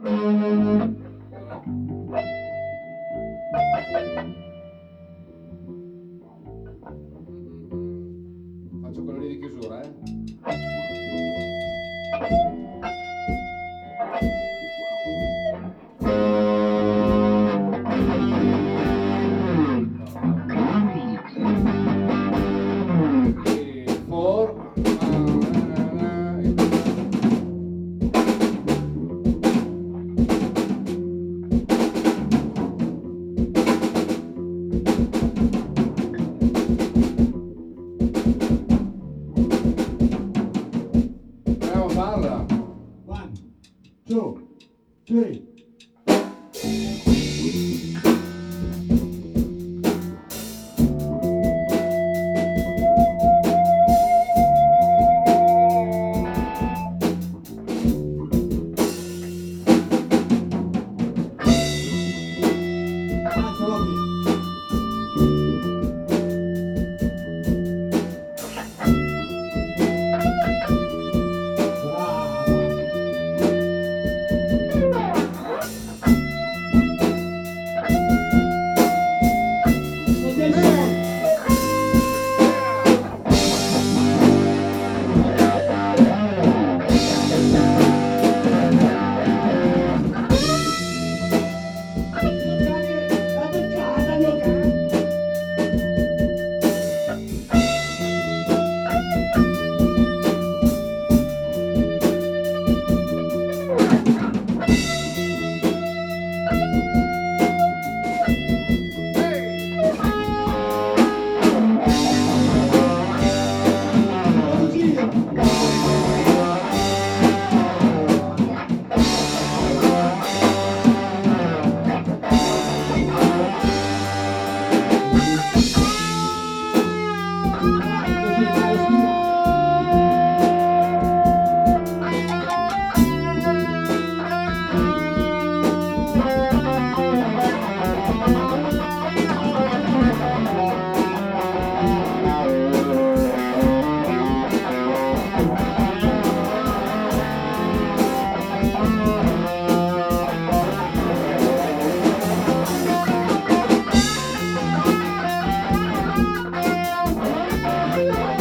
Faccio lì di chiusura, eh. Now, Marla. One, two, three. E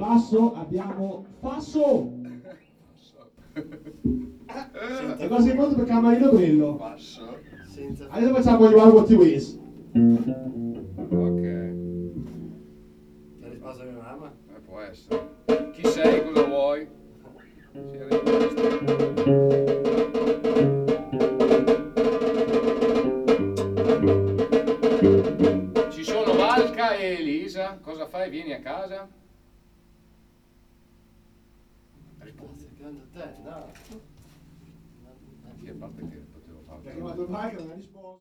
basso abbiamo Fasso. E cosa sei pronto per Camarino Brillo? Passo. Adesso facciamo il One What You Wish. Ok. La risposta di mamma? Eh, può essere. Chi sei? Cosa vuoi? Si. Ci sono Valca e Elisa. Cosa fai? Vieni a casa? no.